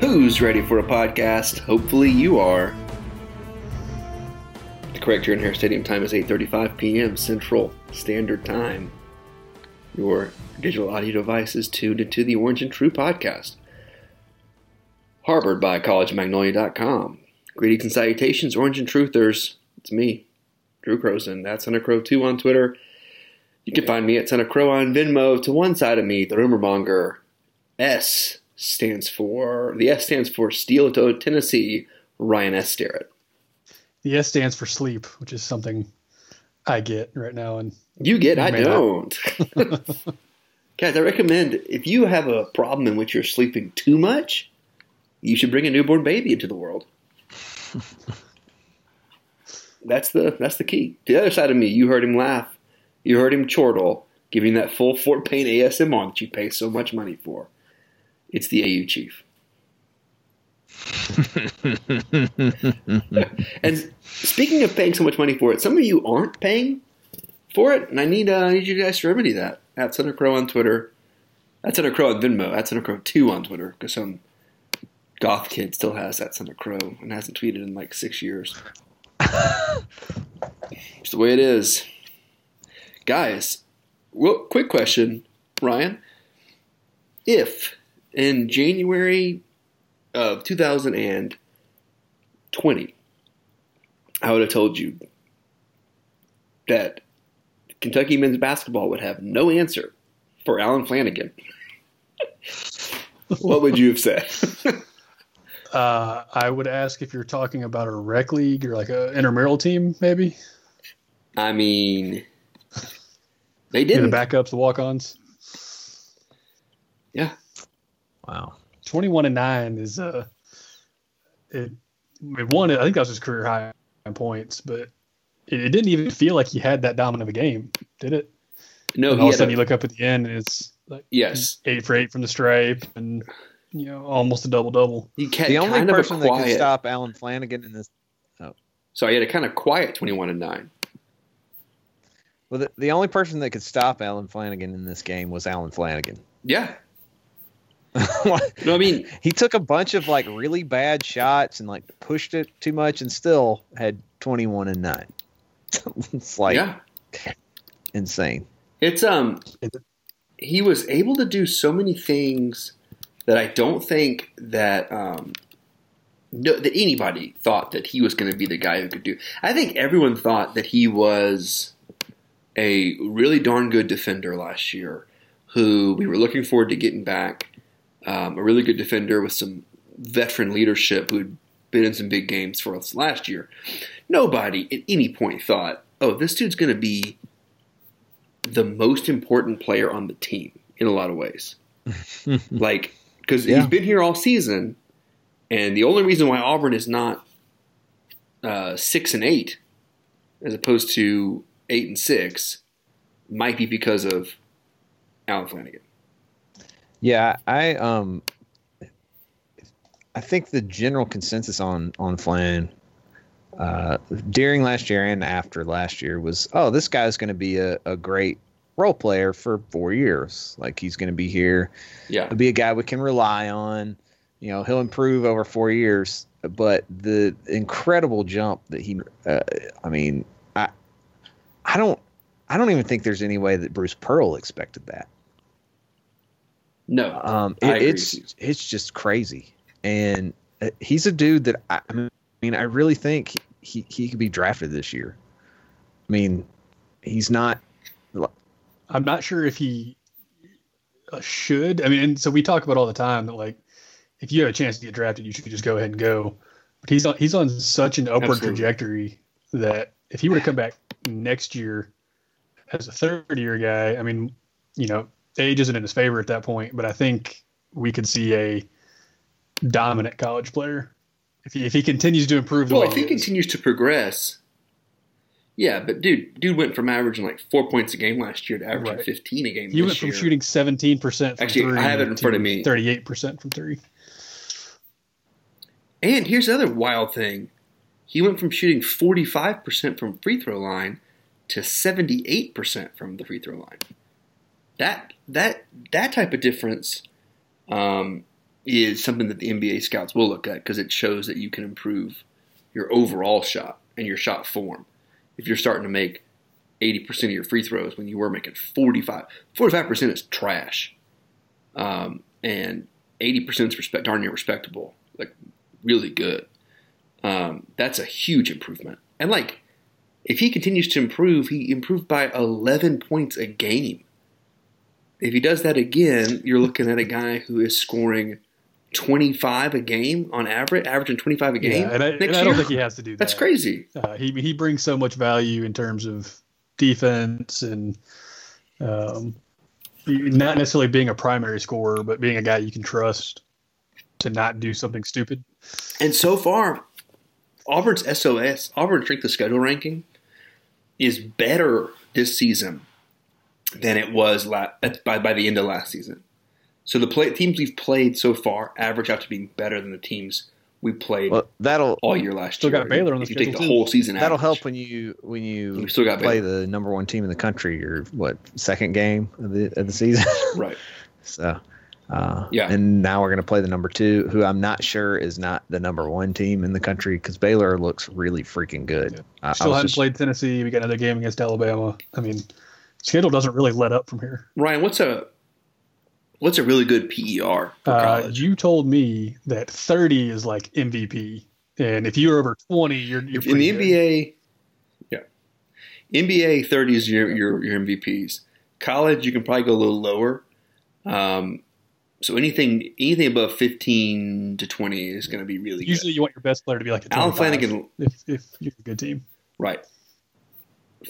Who's ready for a podcast? Hopefully you are. The correct here in Hare Stadium time is 8:35 p.m. Central Standard Time. Your digital audio device is tuned into the Orange and True podcast. Harbored by collegemagnolia.com. Greetings and salutations, Orange and Truthers. It's me, Drew Crowson. That's of Crow 2 on Twitter. You can find me at of Crow on Venmo. To one side of me, the rumor monger, S stands for the S stands for Steel Toe, Tennessee. Ryan S. Starrett. The S stands for sleep, which is something I get right now. And You get, I don't. Guys, I recommend if you have a problem in which you're sleeping too much, you should bring a newborn baby into the world. that's the that's the key. To the other side of me, you heard him laugh, you heard him chortle, giving that full Fort Payne ASMR that you pay so much money for. It's the AU chief. and speaking of paying so much money for it, some of you aren't paying for it, and I need uh, I need you guys to remedy that. At Center Crow on Twitter. At Center Crow on Venmo. At Center Crow 2 on Twitter, because some goth kid still has that Center Crow and hasn't tweeted in like six years. it's the way it is. Guys, well, quick question, Ryan. If in January of 2020, I would have told you that Kentucky men's basketball would have no answer for Allen Flanigan, what would you have said? uh, I would ask if you're talking about a rec league or like a intramural team, maybe. I mean, they Yeah, the backups, the walk-ons. Yeah. Wow. 21 and nine is uh, it, it won. I think that was his career high in points, but it, it didn't even feel like he had that dominant of a game, did it? No, and all of a sudden a- you look up at the end and it's like Yes. eight for eight from the stripe and you know almost a double double. He kept The only kind person that quiet. can stop Allen Flanigan in this. Oh. So he had a kind of quiet 21 and 9. Well, the, the only person that could stop Allen Flanigan in this game was Allen Flanigan. Yeah. No, I mean, he took a bunch of like really bad shots and like pushed it too much and still had 21 and 9. it's like yeah. insane. It's um he was able to do so many things that I don't think that um no, that anybody thought that he was going to be the guy who could do. I think everyone thought that he was a really darn good defender last year, who we were looking forward to getting back. Um, a really good defender with some veteran leadership who'd been in some big games for us last year. Nobody at any point thought, "Oh, this dude's going to be the most important player on the team in a lot of ways. like, because Yeah. he's been here all season, and the only reason why Auburn is not uh, six and eight, as opposed to eight and six, might be because of Allen Flanigan. Yeah, I um I think the general consensus on on Flan uh, during last year and after last year was, oh, this guy's going to be a, a great role player for four years. Like he's going to be here, Yeah, He'll be a guy we can rely on. You know, he'll improve over four years. But the incredible jump that he, uh, I mean, I, I don't, I don't even think there's any way that Bruce Pearl expected that. No, Um, I it, agree it's it's just crazy, and uh, he's a dude that I, I mean, I really think he he could be drafted this year. I mean, he's not. I'm not sure if he uh, should. I mean, and so we talk about all the time that like if you have a chance to get drafted, you should just go ahead and go. But he's on he's on such an upward Absolutely. trajectory that if he were to come back next year as a third year guy, I mean, you know, age isn't in his favor at that point, but I think we could see a dominant college player if he if he continues to improve the Well, way if he continues to progress, yeah. But dude, dude went from averaging like four points a game last year to averaging Right. fifteen a game. He went from year. shooting seventeen percent from Actually, I have it in front of me. Thirty-eight percent from three. And here's the other wild thing: he went from shooting forty five percent from free throw line to seventy eight percent from the free throw line. That that that type of difference um, is something that the NBA scouts will look at because it shows that you can improve your overall shot and your shot form. If you're starting to make 80% of your free throws when you were making 45, 45% is trash. Um, and 80% is respect, darn near respectable, like really good. Um, that's a huge improvement. And like, if he continues to improve, he improved by 11 points a game. If he does that again, you're looking at a guy who is scoring 25 a game on average, averaging 25 a game. Yeah, and I, and I don't think he has to do that. That's crazy. Uh, he he brings so much value in terms of defense and um, not necessarily being a primary scorer, but being a guy you can trust to not do something stupid. And so far, Auburn's SOS, Auburn Strength of Schedule ranking, is better this season than it was la- by, by the end of last season. So the play, teams we've played so far average out to being better than the teams we played Well, that'll all year last Still year. Still got Baylor on the if you take the too. whole season that'll average. help when you when you We still got play Baylor. the number one team in the country. Your what second game of the of the season? Right. so. Uh, Yeah. and now we're going to play the number two, who I'm not sure is not the number one team in the country because Baylor looks really freaking good. I- I Still was hadn't just- played Tennessee. We got another game against Alabama. I mean, schedule doesn't really let up from here. Ryan, what's a what's a really good PER for Uh, college? you told me that 30 is like MVP, and if you're over 20, you're, you're in the good. NBA, yeah, NBA thirty is your, your your MVPs. College, you can probably go a little lower. Um, so anything anything above fifteen to twenty is going to be really Usually, you want your best player to be like a Allen 25 Flanigan- if, if you're a good team. Right.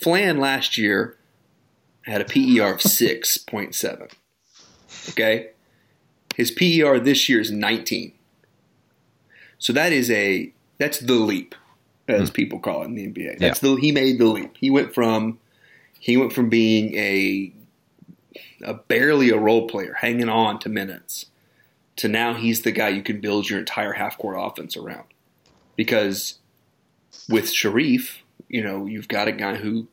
Flan last year had a PER of six point seven. Okay, his PER this year is nineteen. So that is a that's the leap, as hmm. people call it in the NBA. That's the he made the leap. He went from he went from being a a barely a role player, hanging on to minutes, to now he's the guy you can build your entire half court offense around. Because with Sharife, you know, you've got a guy who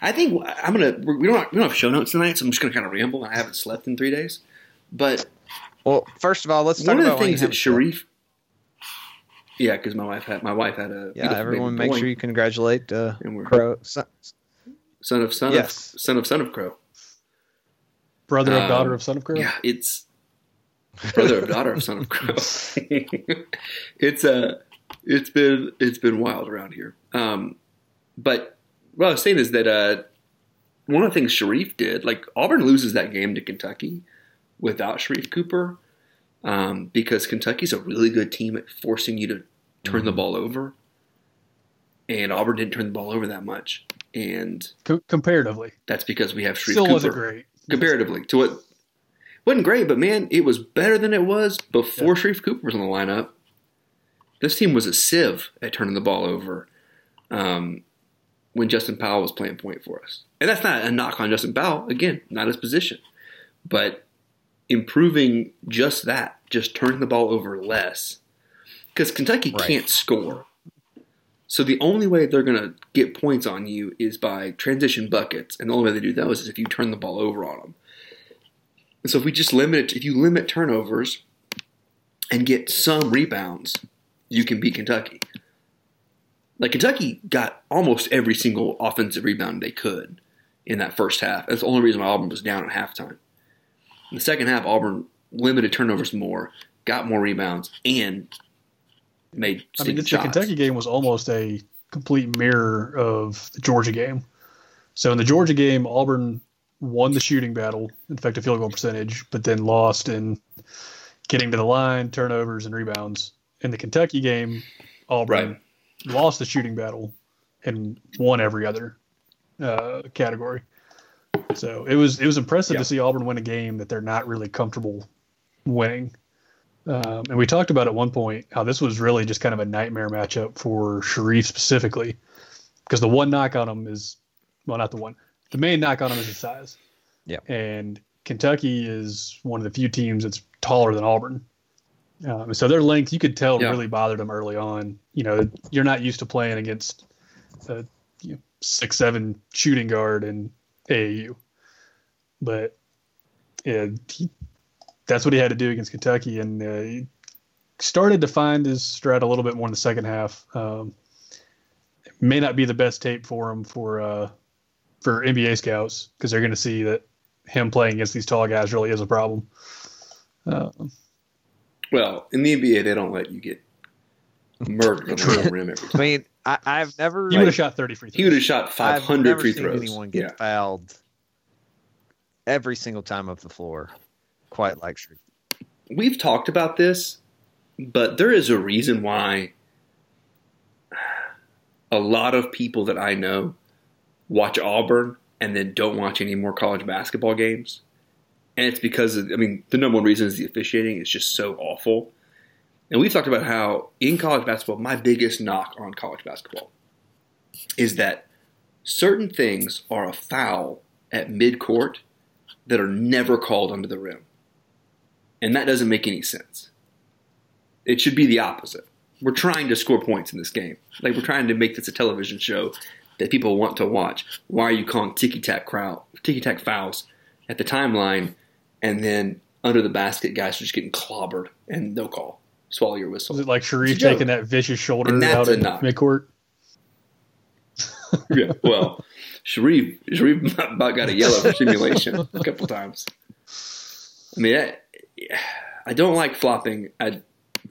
I think I'm gonna we don't we don't have show notes tonight, so I'm just gonna kind of ramble. I haven't slept in three days, but Well, first of all, let's talk one of the things that have- Sharife. Yeah, because my wife had my wife had a Yeah, everyone, make boy, sure you congratulate uh, And we're- Crow. Son, son of son Yes. of son of son of crow. Brother of Um, daughter of son of Crow. Yeah, it's brother of daughter of son of crow. it's uh it's been it's been wild around here. Um, but what I was saying is that uh, one of the things Sharife did, like Auburn loses that game to Kentucky without Sharife Cooper, um, because Kentucky's a really good team at forcing you to turn the ball over, and Auburn didn't turn the ball over that much, and Co- comparatively, that's because we have Sharife Cooper. still Cooper wasn't great. comparatively to what wasn't great, but man, it was better than it was before Sharife Cooper was on the lineup. This team was a sieve at turning the ball over um, when Justin Powell was playing point for us, and that's not a knock on Justin Powell. Again, not his position, but improving just that, just turning the ball over less, because Kentucky Right. can't score. So the only way they're going to get points on you is by transition buckets, and the only way they do those is if you turn the ball over on them. And so if we just limit it, if you limit turnovers and get some rebounds, you can beat Kentucky. Like Kentucky got almost every single offensive rebound they could in that first half. That's the only reason why Auburn was down at halftime. In the second half, Auburn limited turnovers more, got more rebounds, and made I mean, the, shots. Kentucky game was almost a complete mirror of the Georgia game. So in the Georgia game, Auburn won the shooting battle, effective field goal percentage, but then lost in getting to the line, turnovers, and rebounds. In the Kentucky game, Auburn Right. Lost the shooting battle and won every other uh, category. So it was it was impressive Yeah. to see Auburn win a game that they're not really comfortable winning. Um, and we talked about at one point how this was really just kind of a nightmare matchup for Sharife specifically, because the one knock on him is well, not the one. The main knock on him is his size. Yeah. And Kentucky is one of the few teams that's taller than Auburn. Um, so their length, you could tell, Yeah. really bothered them early on. You know, you're not used to playing against a you know, six seven shooting guard in AAU, but yeah, he, that's what he had to do against Kentucky, and uh, he started to find his stride a little bit more in the second half. Um, may not be the best tape for him for uh, for NBA scouts because they're going to see that him playing against these tall guys really is a problem. Um, Well, in the NBA, they don't let you get murdered on the rim every I mean, I, I've never. he would have shot 30 free throws. He would have shot 500 free throws. anyone get Yeah. fouled every single time off the floor, quite like Sharife. We've talked about this, but there is a reason why a lot of people that I know watch Auburn and then don't watch any more college basketball games. And it's because, of, I mean, the number one reason is the officiating is just so awful. And we've talked about how in college basketball, my biggest knock on college basketball is that certain things are a foul at midcourt that are never called under the rim. And that doesn't make any sense. It should be the opposite. We're trying to score points in this game. Like we're trying to make this a television show that people want to watch. Why are you calling ticky tack crowd fouls at the timeline and then under the basket guys are just getting clobbered and no call. Swallow your whistle. Was it like Sharife It's a joke. taking that vicious shoulder And out a at midcourt? yeah, well, Sharife Sharife about got a yellow for simulation a couple times. I mean, I, I don't like flopping. I,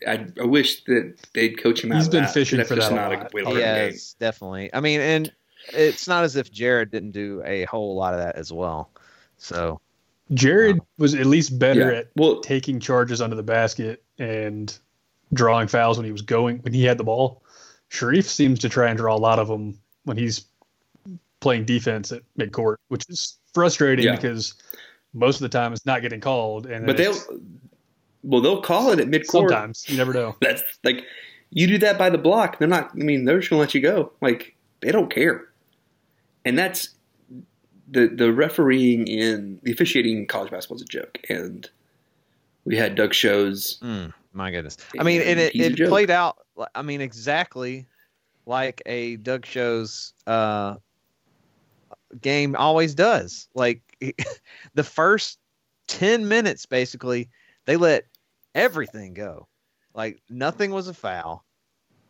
I I wish that they'd coach him out. He's of been that. fishing That's for just that a not lot. way to game. Yes, definitely. I mean, and it's not as if Jared didn't do a whole lot of that as well. So Jared um, was at least better Yeah. at Well, taking charges under the basket and drawing fouls when he was going when he had the ball. Sharife seems to try and draw a lot of them when he's playing defense at midcourt, which is frustrating Yeah. because most of the time it's not getting called. And but they'll well they'll call it at midcourt. sometimes you never know. That's like you do that by the block. They're not. I mean, they're just gonna let you go. Like they don't care. And that's the the refereeing in the officiating in college basketball is a joke. And we had Doug Shows. mm, my goodness. I mean, and it, it played out. I mean, exactly like a Doug Shows uh, game always does. Like the first ten minutes, basically, they let everything go. Like nothing was a foul.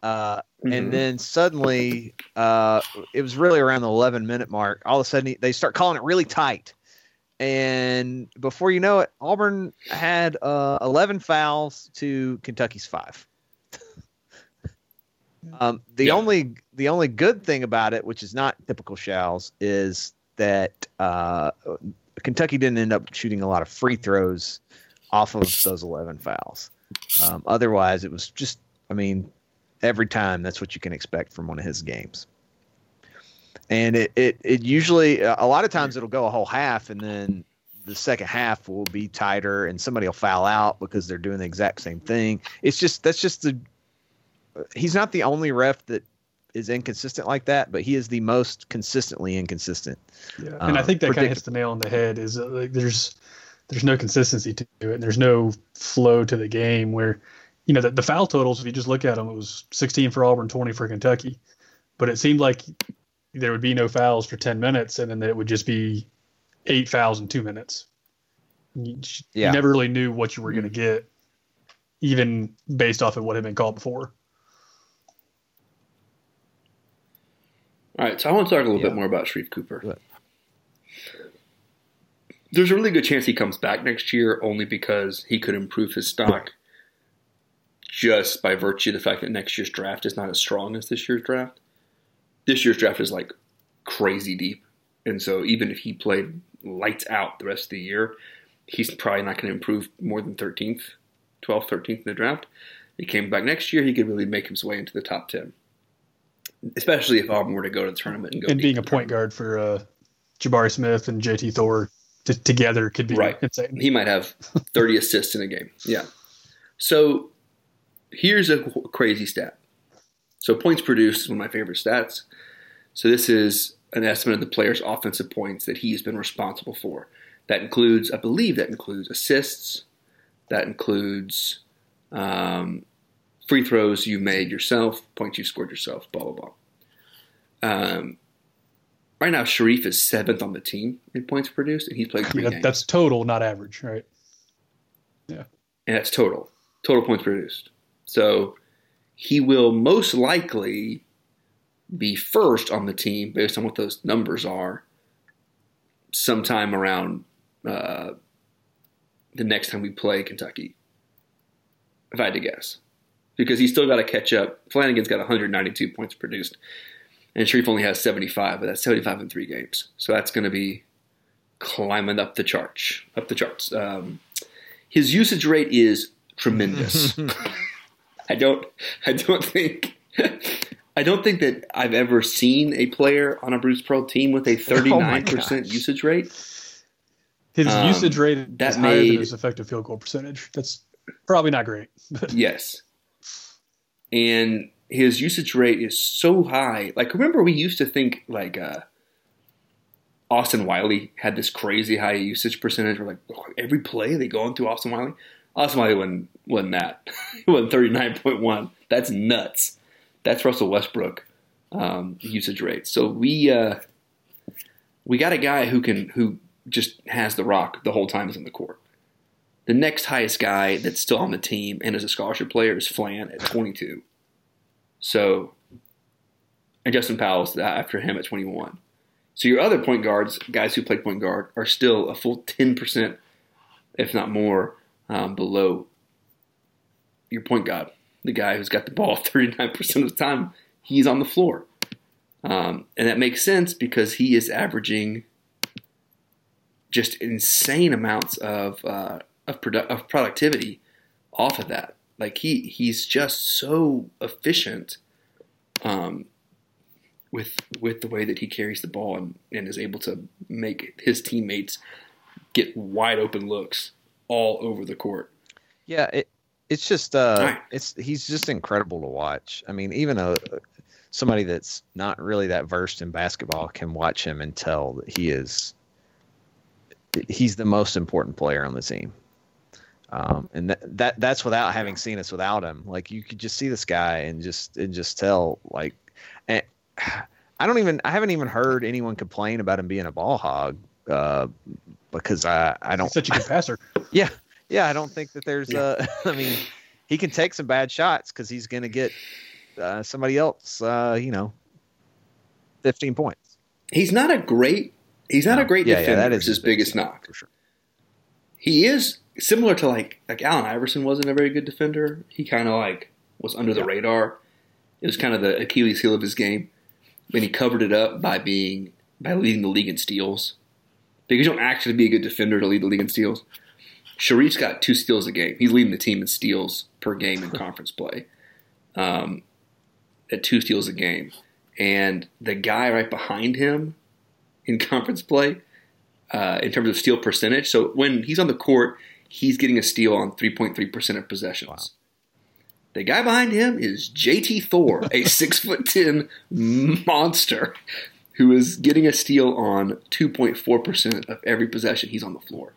Uh, Mhm. and then suddenly uh, it was really around the 11 minute mark all of a sudden they start calling it really tight and before you know it auburn had uh, 11 fouls to kentucky's five um, the Yeah. only the only good thing about it which is not typical shells is that uh, kentucky didn't end up shooting a lot of free throws off of those 11 fouls um, otherwise it was just i mean every time. That's what you can expect from one of his games. And it, it, it usually, a lot of times it'll go a whole half and then the second half will be tighter and somebody will foul out because they're doing the exact same thing. It's just, that's just the, he's not the only ref that is inconsistent like that, but he is the most consistently inconsistent. Yeah, and I Uh, think that kind of hits the nail on the head. Is that, like there's there's no consistency to it, and there's no flow to the game. Where you know the, the foul totals, if you just look at them, it was 16 for Auburn, 20 for Kentucky, but it seemed like there would be no fouls for 10 minutes, and then it would just be eight fouls in two minutes. You, just- you never really knew what you were going to mm-hmm. get, even based off of what had been called before. All right, so I want to talk a little Yeah. bit more about Sharife Cooper. Good. There's a really good chance he comes back next year, only because he could improve his stock just by virtue of the fact that next year's draft is not as strong as this year's draft. This year's draft is like crazy deep, and so even if he played lights out the rest of the year, he's probably not going to improve more than 13th, 12th, 13th in the draft. If He came back next year, he could really make his way into the top 10. Especially if Auburn were to go to the tournament and go and being a point guard for uh, Jabari Smith and JT Thor t- together could be Right. insane. he might have 30 assists in a game. Yeah. So here's a qu- crazy stat. So points produced is one of my favorite stats. So this is an estimate of the player's offensive points that he has been responsible for. That includes, I believe, that includes assists. That includes um, free throws you made yourself, points you scored yourself, blah blah blah. Um, right now, Sharife is seventh on the team in points produced, and he's played three Yeah, games that's total, not average, right? Yeah, and that's total total points produced. So he will most likely be first on the team based on what those numbers are sometime around uh, the next time we play Kentucky. If I had to guess, because he's still got to catch up. Flanigan's got 192 points produced, and Sharife only has 75, but that's 75 in three games. So that's going to be climbing up the charts. Up the charts. Um, his usage rate is tremendous. I don't I don't think I don't think that I've ever seen a player on a Bruce Pearl team with a 39% gosh. usage rate. His Um, usage rate that is higher made- than his effective field goal percentage. That's probably not great. But Yes. And his usage rate is so high. Like remember we used to think like uh Austin Wiley had this crazy high usage percentage. We're like "Oh, every play they go into Austin Wiley. Austin Wiley wasn't, wasn't that. he wasn't thirty nine point one. That's nuts. That's Russell Westbrook um, usage rate. So we uh, we got a guy who can who just has the rock the whole time he's in the court. The next highest guy that's still on the team and is a scholarship player is Flan at 22. So, and Justin Powell's after him at 21. So your other point guards, guys who play point guard, are still a full 10%, if not more, um, below your point guard. The guy who's got the ball 39% of the time, he's on the floor. Um, and that makes sense because he is averaging just insane amounts of uh, of, produ- of productivity off of that. Like he he's just so efficient um, with with the way that he carries the ball and, and is able to make his teammates get wide open looks all over the court. Yeah, it it's just uh Right. it's he's just incredible to watch. I mean, even a somebody that's not really that versed in basketball can watch him and tell that he is he's the most important player on the team. Um, and that, that that's without having seen us without him. Like you could just see this guy and just and just tell like and I don't even I haven't even heard anyone complain about him being a ball hog uh, because I I don't he's such a good passer. yeah, yeah. I don't think that there's. Uh, I mean, he can take some bad shots because he's going to get uh, somebody else. Uh, you know, fifteen points. He's not a great he's not a great Yeah, yeah, defender. that is is his biggest knock. for sure. He is similar to like like Allen Iverson wasn't a very good defender. He kind of like was under the radar. It was kind of the Achilles heel of his game. And he covered it up by being by leading the league in steals. Because you don't actually be a good defender to lead the league in steals. Sharife's got two steals a game. He's leading the team in steals per game in conference play. Um, at two steals a game. And the guy right behind him in conference play, uh, in terms of steal percentage, so when he's on the court, he's getting a steal on 3.3% of possessions. The guy behind him is JT Thor, a six foot ten monster, who is getting a steal on 2.4% of every possession he's on the floor.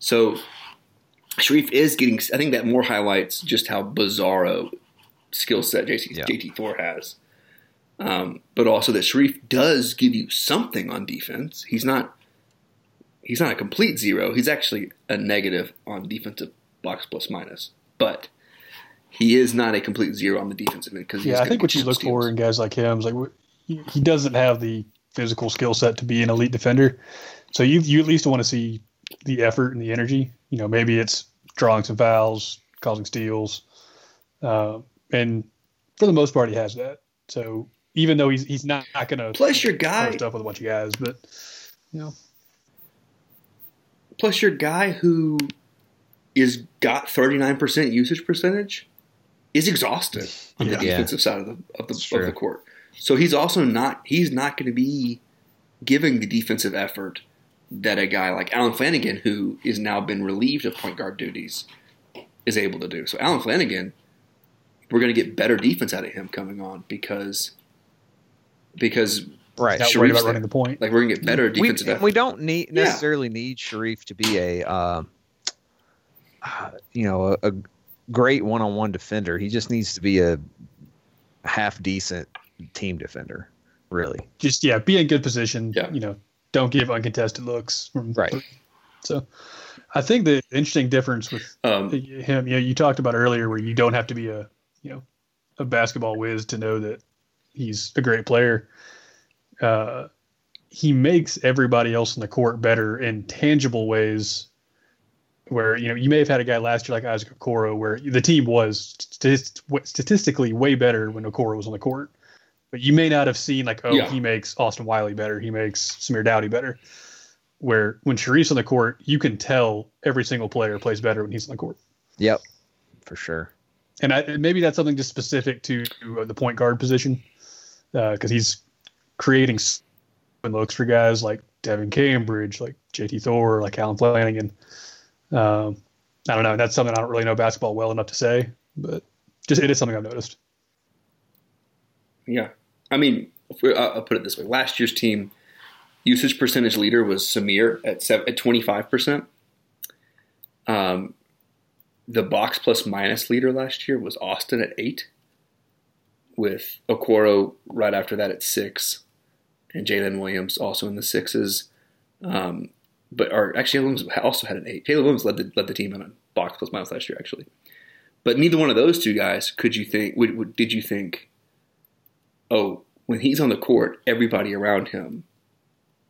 So Sharife is getting, I think that more highlights just how bizarro skill set JT, Yeah. JT Thor has. Um, but also that Sharife does give you something on defense. He's not he's not a complete zero. He's actually a negative on defensive blocks plus minus. But he is not a complete zero on the defensive end because Yeah, I think what you look for in guys like him is like he he doesn't have the physical skill set to be an elite defender. So you you at least want to see the effort and the energy. You know, maybe it's drawing some fouls, causing steals, uh, and for the most part, he has that. So even though he's he's not, not going to Plus your guy- stuff with a bunch of guys, but you know, Plus, your guy who is got 39% usage percentage is exhausted on the Yeah. defensive side of the of the, of the court. So he's also not he's not going to be giving the defensive effort that a guy like Allen Flanigan, who is now been relieved of point guard duties, is able to do. So Allen Flanigan, we're going to get better defense out of him coming on because because Right. Not Sharife's worried about there. running the point. like we're going to get better we, defensive and effort. we don't need Yeah. necessarily need Sharif to be a um, uh, you know a, a great one-on-one defender. He just needs to be a half decent team defender, really. Just yeah, be in good position. Yeah. You know, don't give uncontested looks. From, Right. So, I think the interesting difference with um, him, you know, you talked about earlier where you don't have to be a you know a basketball whiz to know that he's a great player. Uh, he makes everybody else in the court better in tangible ways. Where you know you may have had a guy last year like Isaac Okoro, where the team was statist- statistically way better when Okoro was on the court, but you may not have seen like oh Yeah. he makes Austin Wiley better, he makes Samir Doughty better. Where when Sharife's on the court, you can tell every single player plays better when he's on the court Yep, for sure. and I, maybe that's something just specific to uh, the point guard position because he's creating looks for guys like Devin Cambridge, like JT Thor, like Allen Flanigan. Um, I don't know. That's something I don't really know basketball well enough to say, but just it is something I've noticed. Yeah, I mean, we, I'll put it this way: last year's team usage percentage leader was Samir at at twenty five percent. Um, the box plus minus leader last year was Austin at eight, with Okoro right after that at six, and Jaylin Williams also in the sixes. Um, but or actually, Williams also had an eight. Jaylin Williams led the led the team in a box plus minus last year, actually. But neither one of those two guys could you think would, would did you think oh, when he's on the court, everybody around him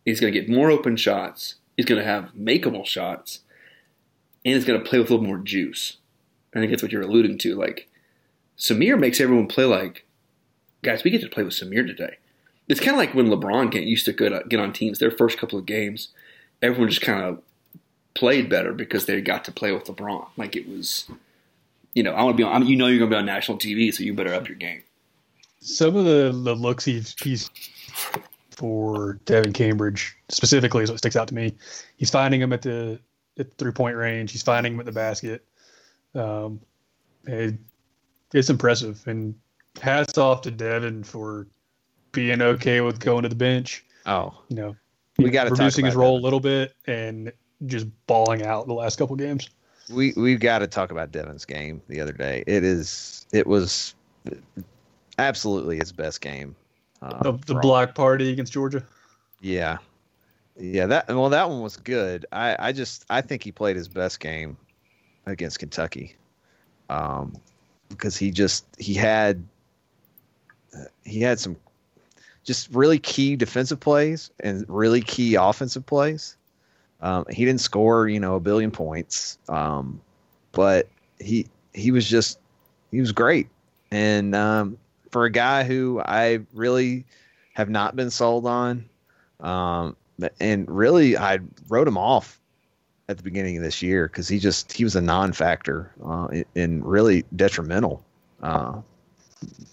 is going to get more open shots. He's going to have makeable shots, and he's going to play with a little more juice. I think that's what you're alluding to. Like Samir makes everyone play like, guys, we get to play with Samir today. It's kind of like when LeBron get used to get get on teams. Their first couple of games, everyone just kind of played better because they got to play with LeBron. Like it was, you know, I want to be on. You know, you're going to be on national TV, so you better up your game. Some of the, the looks he's, he's for Devin Cambridge specifically is what sticks out to me. He's finding him at the at three point range. He's finding him at the basket. Um, it, it's impressive. And hats off to Devin for being okay with going to the bench. Oh, You know, We gotta talk reducing his role Devin. a little bit and just balling out the last couple games. we we've got to talk about Devin's game the other day. It is it was absolutely his best game. Uh, The, the block party against Georgia. Yeah, yeah. That well, that one was good. I I just I think he played his best game against Kentucky, um, because he just he had he had some just really key defensive plays and really key offensive plays. Um, he didn't score, you know, a billion points, um, but he he was just he was great. And um, for a guy who I really have not been sold on, um, and really I wrote him off at the beginning of this year because he just he was a non-factor uh, and really detrimental uh,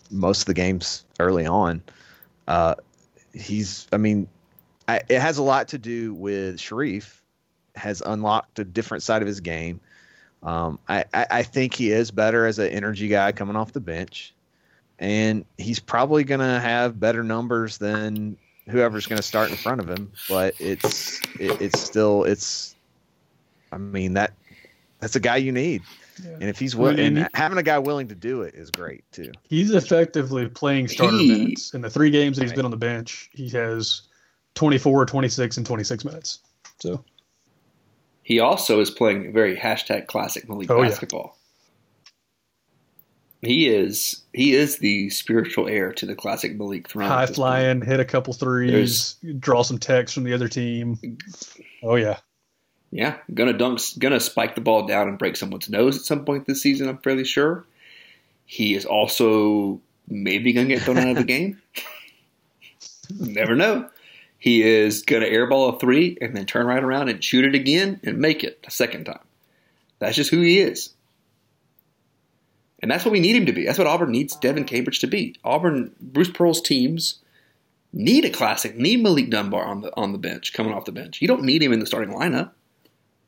most of the games early on. Uh, he's, I mean, I, it has a lot to do with Sharife has unlocked a different side of his game. Um, I, I, I think he is better as an energy guy coming off the bench, and he's probably going to have better numbers than whoever's going to start in front of him. But it's it, it's still it's. I mean that that's a guy you need, and if he's willing, and and having a guy willing to do it is great too. He's effectively playing starter He- minutes. In the three games that he's been on the bench, he has 24, 26, and 26 minutes. So, He also is playing very hashtag classic Malik Oh, yeah. basketball. He is he is the spiritual heir to the classic Malik throne. high flying, hit a couple threes, draw some text from the other team. Oh, yeah. Yeah, gonna dunk, gonna spike the ball down and break someone's nose at some point this season. I'm fairly sure. He is also maybe gonna get thrown out of the game. Never know. He is gonna airball a three and then turn right around and shoot it again and make it a second time. That's just who he is. And that's what we need him to be. That's what Auburn needs Devin Cambridge to be. Auburn, Bruce Pearl's teams need a classic, need Malik Dunbar on the on the bench, coming off the bench. You don't need him in the starting lineup.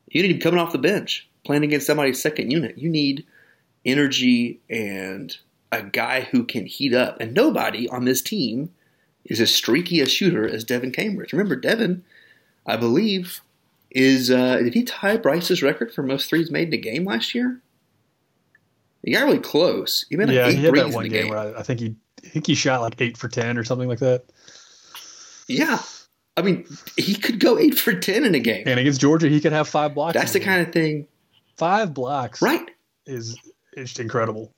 You need him coming off the bench, playing against somebody's second unit. You need energy and a guy who can heat up. And nobody on this team is as streaky a shooter as Devin Cambridge. Remember, Devin, I believe, is uh, did he tie Bryce's record for most threes made in a game last year? He got really close. He made like yeah, eight he had that one game, game. where I, I think he I think he shot like eight for ten or something like that. Yeah, I mean, he could go eight for ten in a game. And against Georgia, he could have five blocks. That's the game. kind of thing, five blocks. right? is is incredible.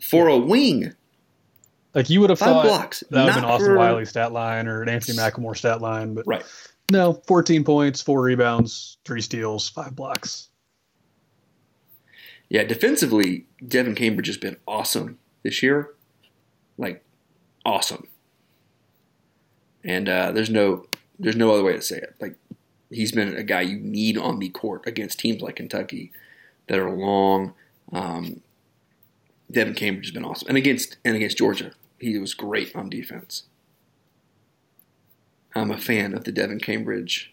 For a wing, Like you would have Five thought blocks, that would have been Austin for- Wiley stat line or an Anfernee McLemore stat line, but right? no, fourteen points, four rebounds, three steals, five blocks. Yeah, defensively, Devin Cambridge has been awesome this year. Like, awesome. And uh, there's no there's no other way to say it. Like, he's been a guy you need on the court against teams like Kentucky that are long. Um, Devin Cambridge has been awesome, and against and against Georgia, he was great on defense. I'm a fan of the Devin Cambridge.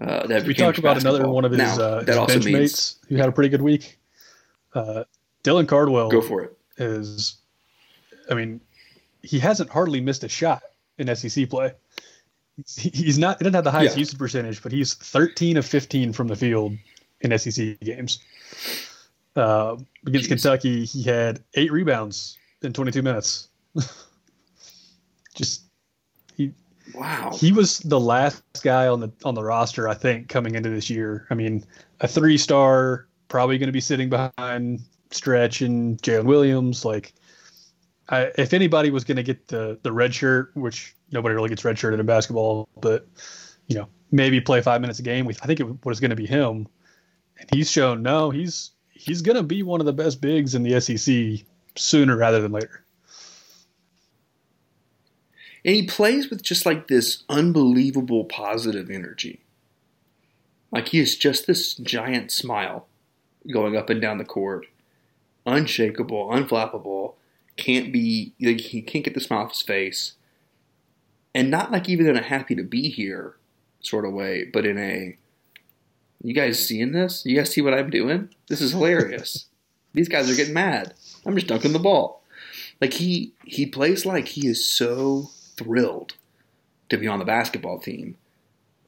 Uh, Devin we Cambridge talked about another one of his, Now, uh, that his bench means mates who had a pretty good week. Uh, Dylan Cardwell go for it. is, I mean, he hasn't hardly missed a shot in SEC play. He's not. He doesn't have the highest Yeah. usage percentage, but he's 13 of 15 from the field in SEC games. Uh, against Jeez. Kentucky, he had eight rebounds in 22 minutes. Just he Wow. he was the last guy on the on the roster, I think, coming into this year. I mean, a three star, probably going to be sitting behind Stretch and Jaylin Williams. Like, I, if anybody was going to get the the red shirt, which nobody really gets red shirted in basketball, but you know, maybe play five minutes a game. I think it was going to be him, and he's shown no, he's he's going to be one of the best bigs in the SEC sooner rather than later. And he plays with just like this unbelievable positive energy. Like he is just this giant smile going up and down the court, unshakable, unflappable, can't be, like, he can't get the smile off his face. And not like even in a happy to be here sort of way, but in a, you guys seeing this? You guys see what I'm doing? This is hilarious. These guys are getting mad. I'm just dunking the ball. Like he he plays like he is so thrilled to be on the basketball team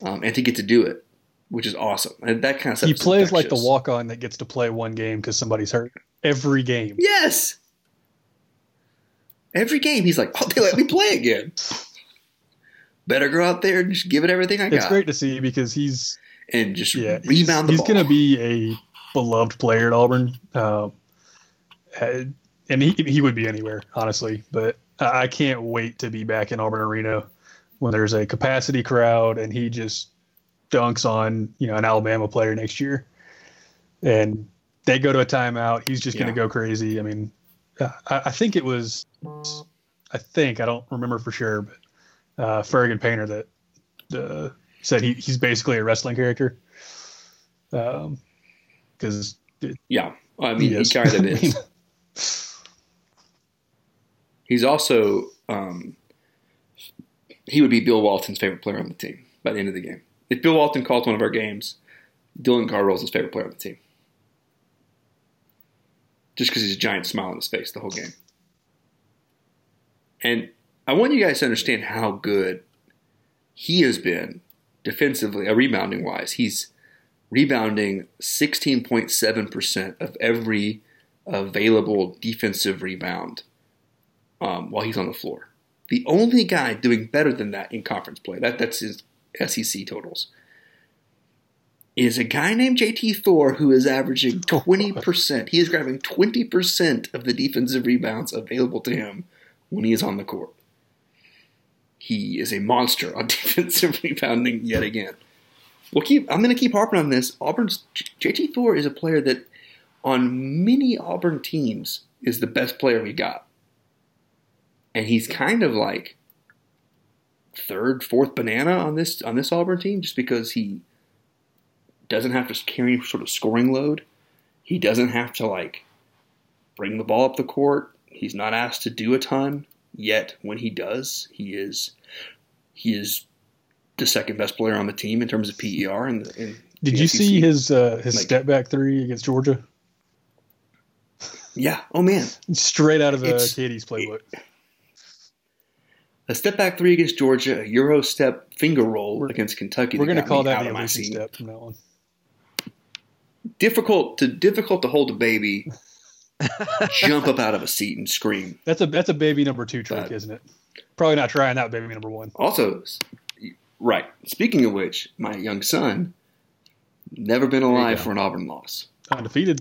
um, and to get to do it, which is awesome. And that kind of stuff. He plays like the walk on that gets to play one game because somebody's hurt every game. Yes. Every game, he's like, "Oh, they let me play again." Better go out there and just give it everything I got, It's great to see because he's and just yeah rebound he's, the he's going to be a beloved player at Auburn, uh, and he he would be anywhere honestly. But I can't wait to be back in Auburn Arena when there's a capacity crowd and he just dunks on you know an Alabama player next year, and they go to a timeout. He's just going to go crazy. I mean, uh, I, I think it was, I think I don't remember for sure, but uh, Painter that uh, said he, he's basically a wrestling character. Um, because yeah, I mean, he, is. kind of is. He's also um, he would be Bill Walton's favorite player on the team by the end of the game. If Bill Walton called one of our games, Dylan Cardwell's his favorite player on the team. Just because he's a giant smile on his face the whole game. And I want you guys to understand how good he has been defensively, uh, rebounding wise. He's rebounding 16.7% of every available defensive rebound um, while he's on the floor. The only guy doing better than that in conference play, that, that's his SEC totals, is a guy named JT Thor who is averaging 20%. He is grabbing 20% of the defensive rebounds available to him when he is on the court. He is a monster on defensive rebounding yet again. We'll keep. I'm going to keep harping on this. Auburn's JT Thor is a player that, on many Auburn teams, is the best player we got, and he's kind of like third, fourth banana on this on this Auburn team, just because he doesn't have to carry any sort of scoring load. He doesn't have to like bring the ball up the court. He's not asked to do a ton. Yet when he does, he is he is the second best player on the team in terms of PER. And Did the you SEC. see his uh, his Like- step back three against Georgia? Yeah. Oh man, Straight out of uh, Katie's playbook. A step back three against Georgia, a Euro step finger roll We're- against Kentucky. We're going to call that the my seat. step from that one. Difficult to difficult to hold a baby, jump up out of a seat and scream. That's a that's a baby number two trick, But- isn't it? Probably not trying that baby number one. Also, right. Speaking of which, my young son never been alive for an Auburn loss, Undefeated.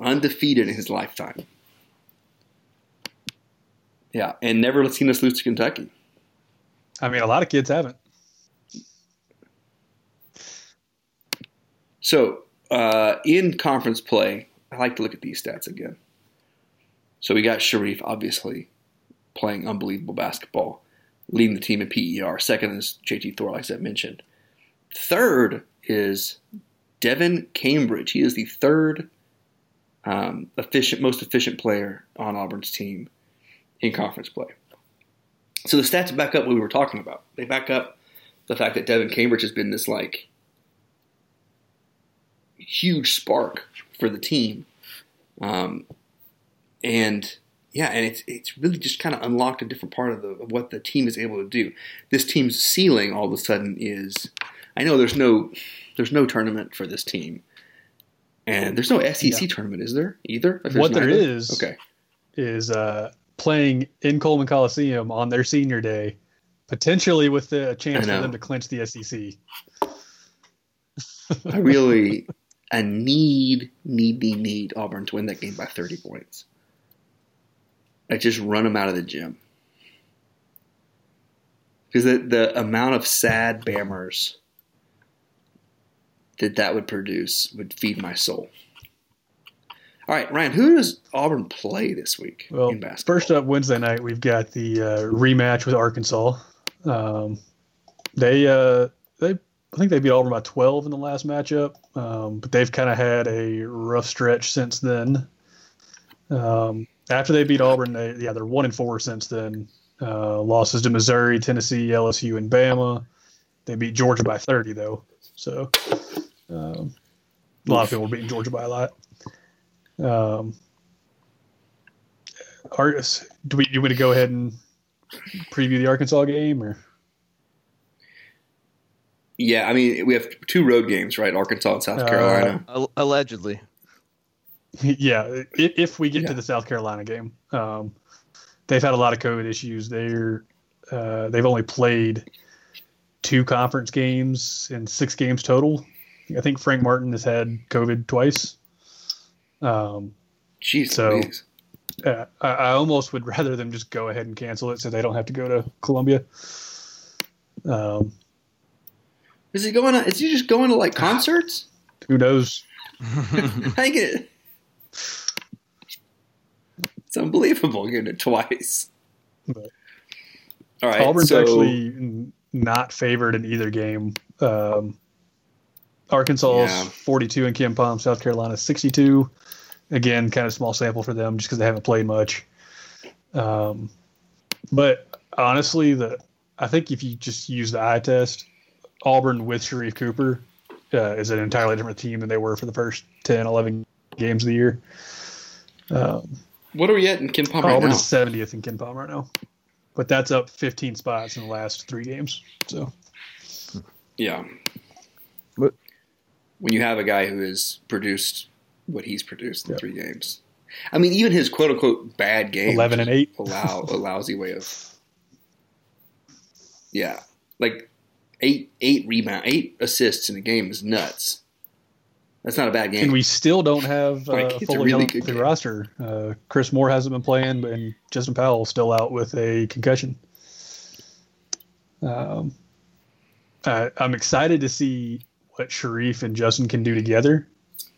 undefeated in his lifetime. Yeah, and never seen us lose to Kentucky. I mean, a lot of kids haven't. So, uh, in conference play, I like to look at these stats again. So we got Sharife, obviously, playing unbelievable basketball, leading the team in PER. Second is JT Thor, like I mentioned. Third is Devin Cambridge. He is the third um, efficient, most efficient player on Auburn's team in conference play. So the stats back up what we were talking about. They back up the fact that Devin Cambridge has been this like huge spark for the team. Um, and yeah, and it's it's really just kind of unlocked a different part of the of what the team is able to do. This team's ceiling all of a sudden is I know there's no there's no tournament for this team. And there's no SEC Yeah. tournament, is there? Either? What there is- Okay. Is uh, playing in Coleman Coliseum on their senior day, potentially with the chance for them to clinch the SEC. I really I need, need, need, need Auburn to win that game by 30 points. I just run them out of the gym. Because the, the amount of sad Bammers that that would produce would feed my soul. All right, Ryan, who does Auburn play this week Well, in basketball? first up Wednesday night, we've got the uh, rematch with Arkansas. Um, they, uh, they, I think they beat Auburn by 12 in the last matchup, um, but they've kind of had a rough stretch since then. Um, after they beat Auburn, they, yeah, they're one and four since then. Uh, losses to Missouri, Tennessee, LSU, and Bama. They beat Georgia by 30 though, so um, a lot of people were beating Georgia by a lot. Um, Argus, do we you want to go ahead and preview the Arkansas game or? yeah, I mean, we have two road games, right? Arkansas and South Uh, Carolina. Al- Allegedly. yeah, if, if we get Yeah. to the South Carolina game, um, they've had a lot of COVID issues. They're uh, they've only played two conference games and six games total. I think Frank Martin has had COVID twice. Um, Jeez, so- uh, I, I almost would rather them just go ahead and cancel it so they don't have to go to Columbia. Um, Is he going? To, is he just going to like concerts? who knows? I get it. It's unbelievable getting it twice. But- All right, Auburn's so actually not favored in either game. Um, Arkansas's Yeah. 42 in Ken Pom, South Carolina 62. Again, kind of small sample for them just because they haven't played much. Um, but honestly, the I think if you just use the eye test, Auburn with Sharife Cooper uh, is an entirely different team than they were for the first 10, 11 games of the year. Um, what are we at in Ken Pom right Auburn now? is 70th in Ken Pom right now, but that's up 15 spots in the last three games. So Yeah. When you have a guy who has produced what he's produced in Yeah. three games, I mean, even his quote unquote bad game, 11 and 8. allow a lousy way of, yeah, like eight eight rebound eight assists in a game is nuts. That's not a bad game. And we still don't have uh, Like, a fully really healthy roster. Uh, Chris Moore hasn't been playing, and Justin Powell still out with a concussion. Um, I, I'm excited to see what Sharife and Justin can do together,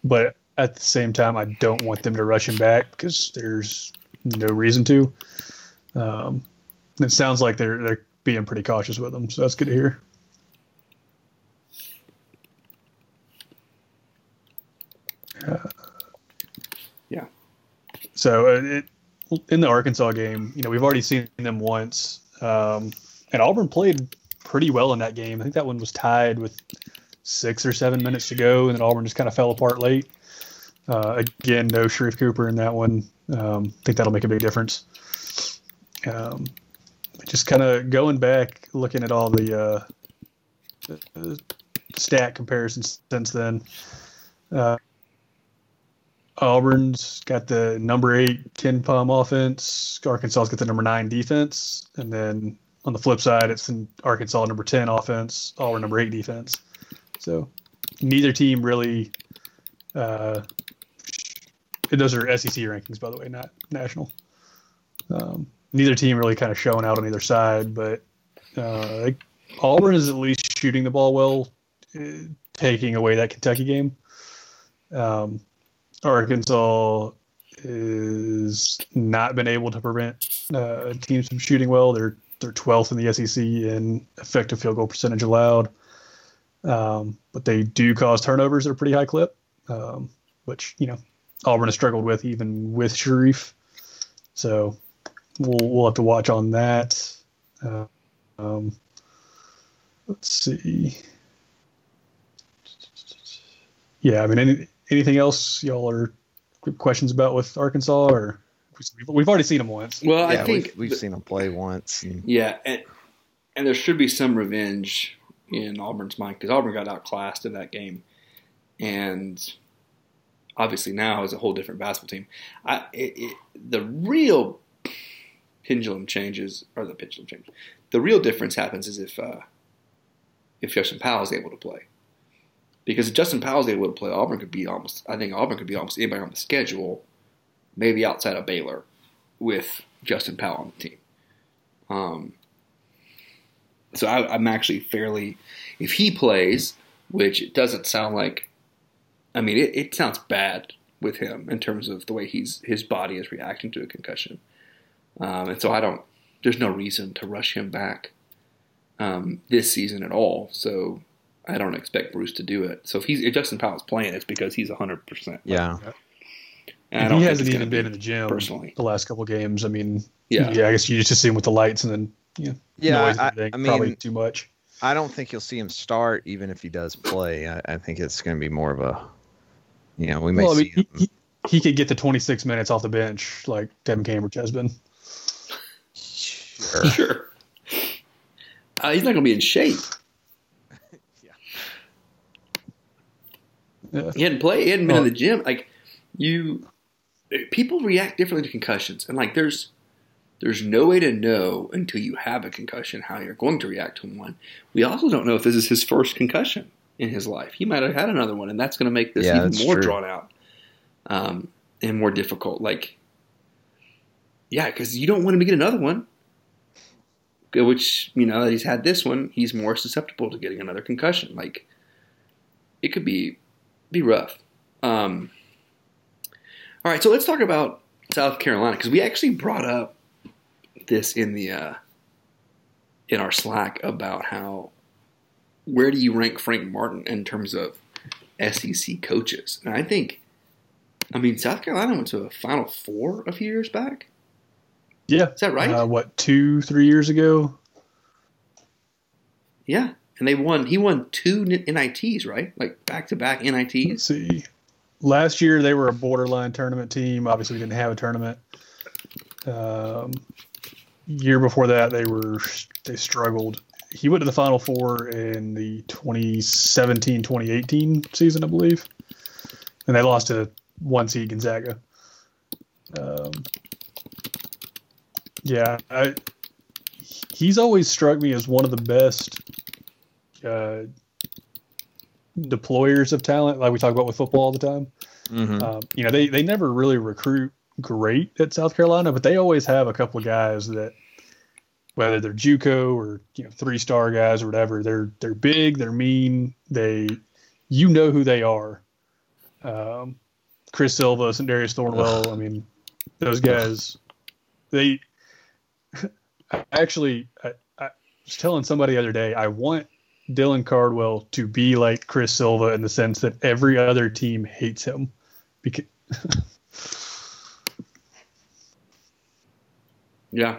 but at the same time, I don't want them to rush him back because there's no reason to. Um, it sounds like they're they're being pretty cautious with them, so that's good to hear. Uh, yeah. So uh, it, in the Arkansas game, you know, we've already seen them once, um, and Auburn played pretty well in that game. I think that one was tied with six or seven minutes to go, and then Auburn just kind of fell apart late. Uh, again, no Sharife Cooper in that one. Um, I think that'll make a big difference. Um, just kind of going back, looking at all the, uh, the stat comparisons since then. Uh, Auburn's got the number eight Ken Pom offense. Arkansas's got the number nine defense, and then on the flip side, it's in Arkansas number ten offense, Auburn number eight defense. So neither team really. Uh, those are SEC rankings, by the way, not national. Um, neither team really kind of showing out on either side, but uh, Auburn is at least shooting the ball well, uh, taking away that Kentucky game. Um, Arkansas is not been able to prevent uh, teams from shooting well. They're they're 12th in the SEC in effective field goal percentage allowed, um, but they do cause turnovers at a pretty high clip, um, which you know Auburn has struggled with even with Sharife. So we'll we'll have to watch on that. Uh, um, let's see. Yeah, I mean, any, anything else y'all are questions about with Arkansas, or we've already seen them once? Well, Yeah, I think we've, we've seen them play once. And, Yeah, and, and there should be some revenge in Auburn's mind because Auburn got outclassed in that game, and obviously now is a whole different basketball team. I, it, it, the real pendulum changes, or the pendulum changes. The real difference happens is if uh, if Justin Powell is able to play, because if Justin Powell is able to play, Auburn could be almost. I think Auburn could be almost anybody on the schedule, maybe outside of Baylor, with Justin Powell on the team. Um, so I, I'm actually fairly, if he plays, which it doesn't sound like, I mean, it, it sounds bad with him in terms of the way he's his body is reacting to a concussion, um, and so I don't. There's no reason to rush him back um, this season at all. So I don't expect Bruce to do it. So if he's if Justin Powell's playing, it's because he's 100. percent yeah. And I And don't he hasn't even been in the gym personally. the last couple games. I mean, Yeah. yeah, I guess you just see him with the lights and then you know, Yeah, noise and I- I mean- probably too much. I don't think you'll see him start, even if he does play. I, I think it's going to be more of a, you know, we may Well, I see mean, him. he, he, he could get to 26 minutes off the bench like Devin Cambridge has been. Sure. Sure. Uh, he's not going to be in shape. Yeah. He hadn't played. He hadn't been in the gym. Like you, people react differently to concussions, and like there's there's no way to know until you have a concussion how you're going to react to one. We also don't know if this is his first concussion in his life. He might have had another one, and that's going to make this Yeah, even more true. drawn out um, and more difficult. Like, yeah, because you don't want him to get another one. Which you know that he's had this one, he's more susceptible to getting another concussion. Like, it could be be rough. Um, all right, so let's talk about South Carolina because we actually brought up this in the uh, in our Slack about how where do you rank Frank Martin in terms of SEC coaches? And I think, I mean, South Carolina went to a Final Four a few years back. Yeah. Is that right? Uh, what, two, three years ago? Yeah, and they won. He won two NITs, right? Like back to back Let's NITs. see. Last year they were a borderline tournament team. Obviously, we didn't have a tournament. Um, year before that, they were they struggled. He went to the Final Four in the 2017-2018 season, I believe, and they lost to one seed Gonzaga. Um, yeah, I, he's always struck me as one of the best uh, deployers of talent, like we talk about with football all the time. Mhm. Um, you know, they they never really recruit great at South Carolina, but they always have a couple of guys that, whether they're JUCO or you know three star guys or whatever, they're they're big, they're mean, they, you know who they are. Um, Chris Silva, Darius Thornwell. I mean, those guys, they. Actually, I, I was telling somebody the other day, I want Dylan Cardwell to be like Chris Silva in the sense that every other team hates him Because, Yeah.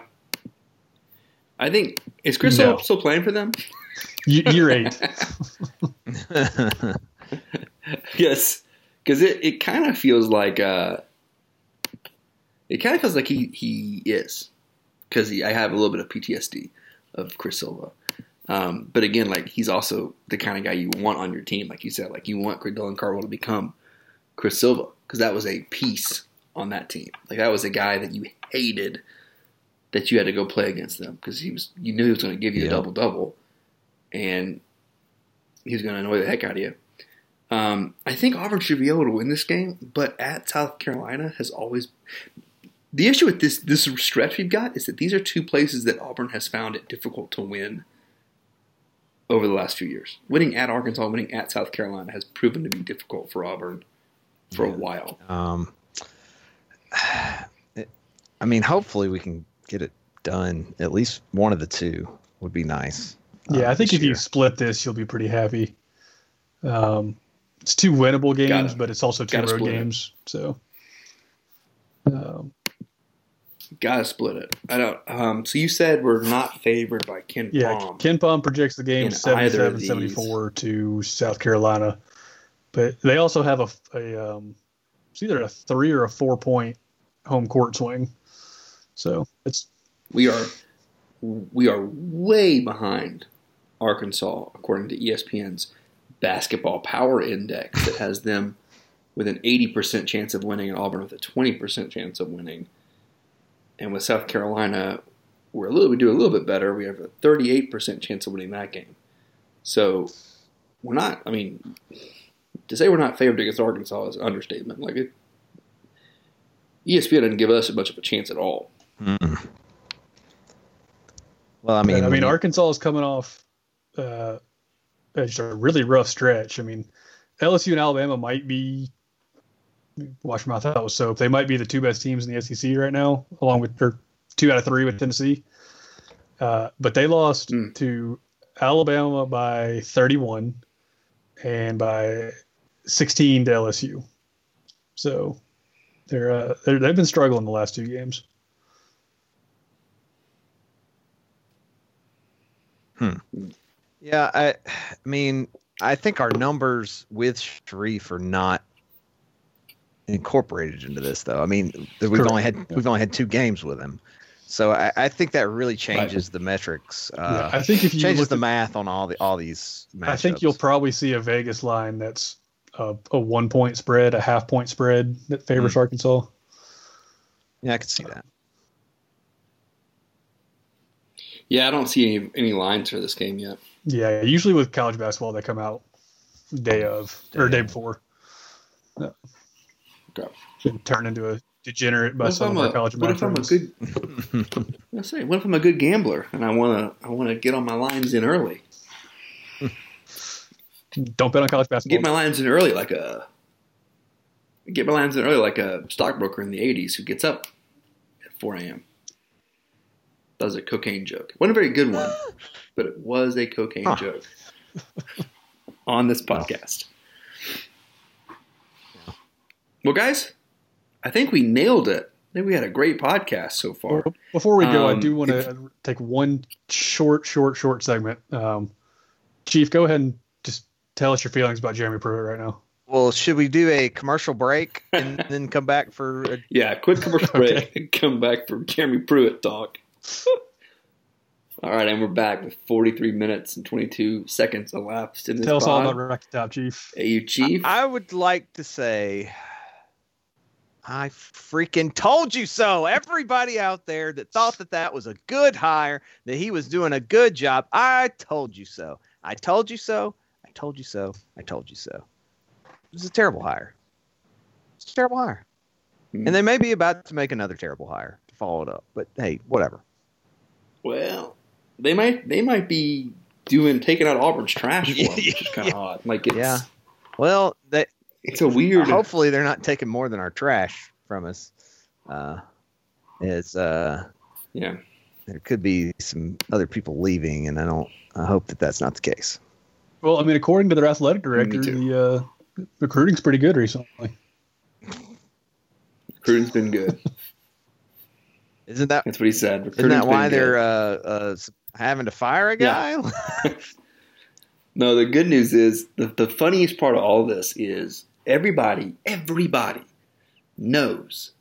I think is Chris No. still, playing for them? y- year eight. yes, because it, it kind of feels like uh, it kind of feels like he he is because I have a little bit of PTSD of Chris Silva. Um, but again, like he's also the kind of guy you want on your team, like you said, like you want Dylan Cardwell to become Chris Silva because that was a piece on that team. Like that was a guy that you hated that you had to go play against them because he was you knew he was going to give you a double double, and he was going to annoy the heck out of you. Um, I think Auburn should be able to win this game, but at South Carolina has always the issue with this this stretch we've got is that these are two places that Auburn has found it difficult to win over the last few years. Winning at Arkansas, winning at South Carolina has proven to be difficult for Auburn for a while. Um, I mean, hopefully we can get it done. At least one of the two would be nice. Yeah, uh, I think this if you split this, you'll be pretty happy. Um, it's two winnable games, Gotta- but it's also two road split it. games. So, um, Gotta split it. I don't. Um, so you said we're not favored by Ken yeah, Palm. Ken Pom projects the game in either of 77 these. 74 to South Carolina, but they also have a, a um, it's either a three or a four point home court swing. So it's we are we are way behind Arkansas according to ESPN's basketball power index that has them with an 80% chance of winning and Auburn with a 20% chance of winning. And with South Carolina, we're a little we do a little bit better. We have a 38% chance of winning that game. So we're not I mean to say we're not favored against Arkansas is an understatement. Like it ESPN didn't give us much of a chance at all. Mm-mm. Well, I mean, I mean, Arkansas is coming off uh, just a really rough stretch. I mean, LSU and Alabama might be. Watch my mouth out with soap. They might be the two best teams in the SEC right now, along with or two out of three with Tennessee. Uh, but they lost Mm. to Alabama by 31 and by 16 to LSU. So they're, uh, they're they've been struggling the last two games. Yeah, I, I mean, I think our numbers with Sharife are not incorporated into this, though. I mean, we've Correct. only had we've only had two games with him, so I, I think that really changes the metrics. Uh, Yeah, I think if you changes the at- math on all the all these. I think you'll probably see a Vegas line that's a, a one point spread, a half point spread that favors Hmm. Arkansas. yeah, I could see that. Yeah, I don't see any any lines for this game yet. Yeah, usually with college basketball, they come out day of or day before. Yeah. Okay. Can turn into a degenerate by What some I'm of our a, college what if I'm a good? I say, what if I'm a good gambler and I want to I want to get on my lines in early? Don't bet on college basketball. Get my lines in early like a get my lines in early like a stockbroker in the '80s who gets up at 4 a.m. That was a cocaine joke. It wasn't a very good one, but it was a cocaine Huh. joke on this podcast. Well, guys, I think we nailed it. I think we had a great podcast so far. Before we go, I Um, do want if- to take one short, short, short segment. Um, Chief, go ahead and just tell us your feelings about Jeremy Pruitt right now. Well, should we do a commercial break and then come back for? A, Yeah, quick commercial break and come back for Jeremy Pruitt talk. all right, and we're back with 43 minutes and 22 seconds elapsed in this Tell us all about Rocky Top, Chief. Hey, you chief. I would like to say, I freaking told you so. Everybody out there that thought that that was a good hire, that he was doing a good job, I told you so. I told you so. I told you so. I told you so. It was a terrible hire. It's a terrible hire. Hmm. And they may be about to make another terrible hire to follow it up. But hey, whatever. Well, they might they might be doing taking out Auburn's trash for him, which is kind of Yeah. odd. Like it's Yeah. Well, they, it's a weird. hopefully they're not taking more than our trash from us. Uh, it's uh, yeah. there could be some other people leaving, and I don't. I hope that that's not the case. Well, I mean, according to their athletic director, the uh, recruiting's pretty good recently. Recruiting's been good. Isn't that That's what he said. isn't that why they're uh, uh, having to fire a Yeah. guy? No, the good news is the, the funniest part of all this is everybody, everybody knows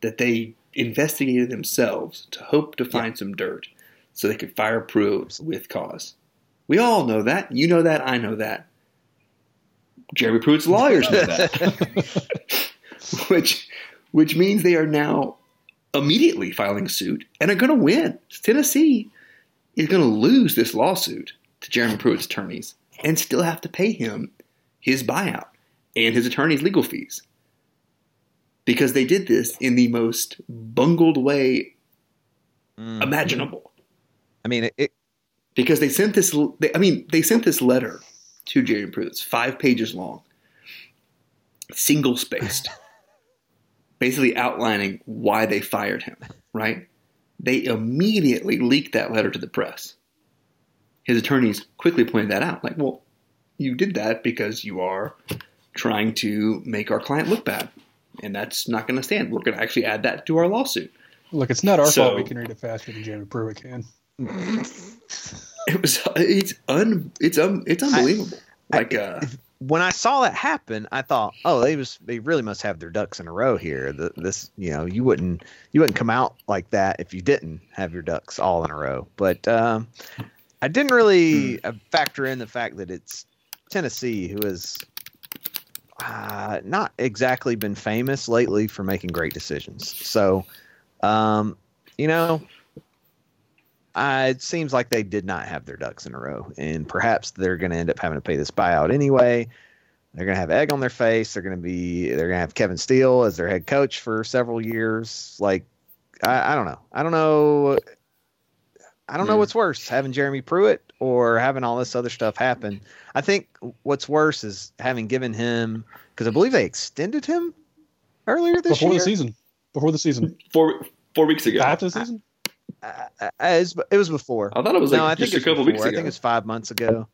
that they investigated themselves to hope to find some dirt so they could fire Pruitt with cause. We all know that. You know that. I know that. Jeremy Pruitt's lawyers know that. which, which means they are now immediately filing suit and are going to win. Tennessee is going to lose this lawsuit to Jeremy Pruitt's attorneys and still have to pay him his buyout and his attorney's legal fees because they did this in the most bungled way Mm. imaginable. I mean, it, it Because they sent this, they, I mean, they sent this letter to Jeremy Pruitt. It's five pages long, single spaced, basically outlining why they fired him. Right? They immediately leaked that letter to the press. His attorneys quickly pointed that out. Like, well, you did that because you are trying to make our client look bad. And that's not going to stand. We're going to actually add that to our lawsuit. Look, it's not our So- fault we can read it faster than Jeremy Pruitt can. It was it's un it's un, it's unbelievable. like uh when I saw that happen, I thought, oh, they was they really must have their ducks in a row here. The, this, you know, you wouldn't you wouldn't come out like that if you didn't have your ducks all in a row. But um, I didn't really uh, factor in the fact that it's Tennessee, who has uh, not exactly been famous lately for making great decisions. So, um, you know, uh, it seems like they did not have their ducks in a row, and perhaps they're going to end up having to pay this buyout anyway. They're going to have egg on their face. They're going to be. They're going to have Kevin Steele as their head coach for several years. Like, I, I don't know. I don't know. I don't know Hmm. what's worse, having Jeremy Pruitt or having all this other stuff happen. I think what's worse is having given him because I believe they extended him earlier this Before year. the season. Before the season. four four weeks ago. After the season? Uh, it, was, before. I thought it was like no, I just think a couple before. weeks I think it's five months ago.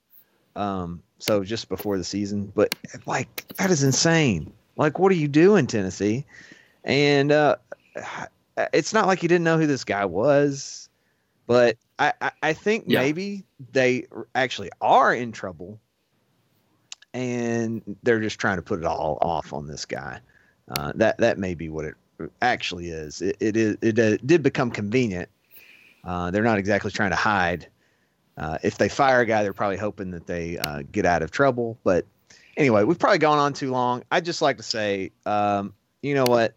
Um, so just before the season. But like that is insane. Like, what are you doing, Tennessee? And uh, it's not like you didn't know who this guy was, but I, I, I think Yeah. maybe they actually are in trouble, and they're just trying to put it all off on this guy. Uh, that that may be what it actually is. It it is it uh, did become convenient. Uh, they're not exactly trying to hide. Uh, if they fire a guy, they're probably hoping that they uh, get out of trouble. But anyway, we've probably gone on too long. I'd just like to say, um, you know what?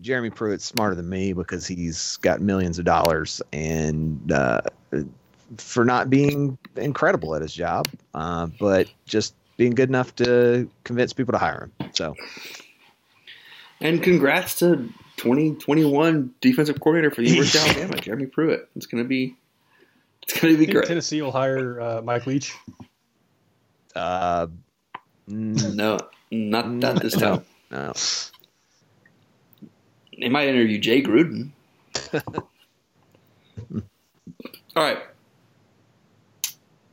Jeremy Pruitt's smarter than me because he's got millions of dollars and uh, for not being incredible at his job, uh, but just being good enough to convince people to hire him. So And congrats to 2021 defensive coordinator for the University of Alabama, Jeremy Pruitt. It's gonna be it's gonna be great. Tennessee will hire uh, Mike Leach. uh, mm, No, not not this no, time. no. They might interview Jay Gruden. All right.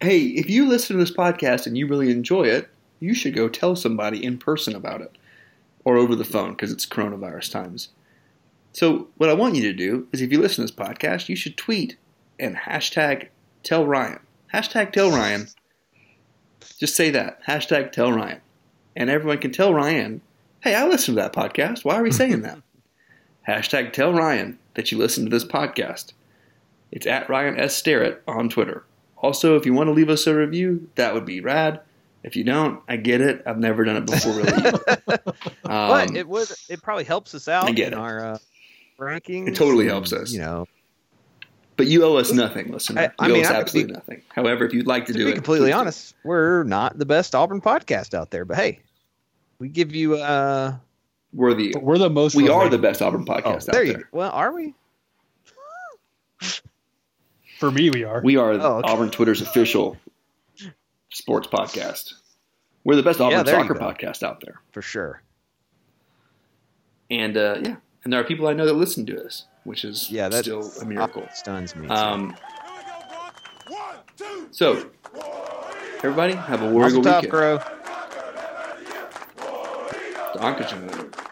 Hey, if you listen to this podcast and you really enjoy it, you should go tell somebody in person about it or over the phone because it's coronavirus times. So, what I want you to do is if you listen to this podcast, you should tweet and hashtag tell Ryan. Hashtag tell Ryan. Just say that. Hashtag tell Ryan. And everyone can tell Ryan, hey, I listened to that podcast. Why are we saying that? Hashtag tell Ryan that you listened to this podcast. It's at Ryan S. Starrett on Twitter. Also, if you want to leave us a review, that would be rad. If you don't, I get it. I've never done it before, really. Um, but it would it probably helps us out I get in it. our uh, rankings. It totally and, helps us. You know, but you owe us nothing, listener. I- I you owe mean, us I- absolutely nothing. However, if you'd like to, to do be it, completely please do. honest, we're not the best Auburn podcast out there. But hey, we give you uh we're the we're the most. we are the best Auburn oh, podcast there out you there. go. Well, are we? For me, we are. We are Oh, okay. Auburn Twitter's official sports podcast. We're the best Auburn there you soccer podcast out there. For sure. And uh, yeah, and there are people I know that listen to this, which is Yeah, that's still a miracle. Stuns me. Um, so, everybody, have a Mazel warrior tov, weekend. Crow. Dankeschön.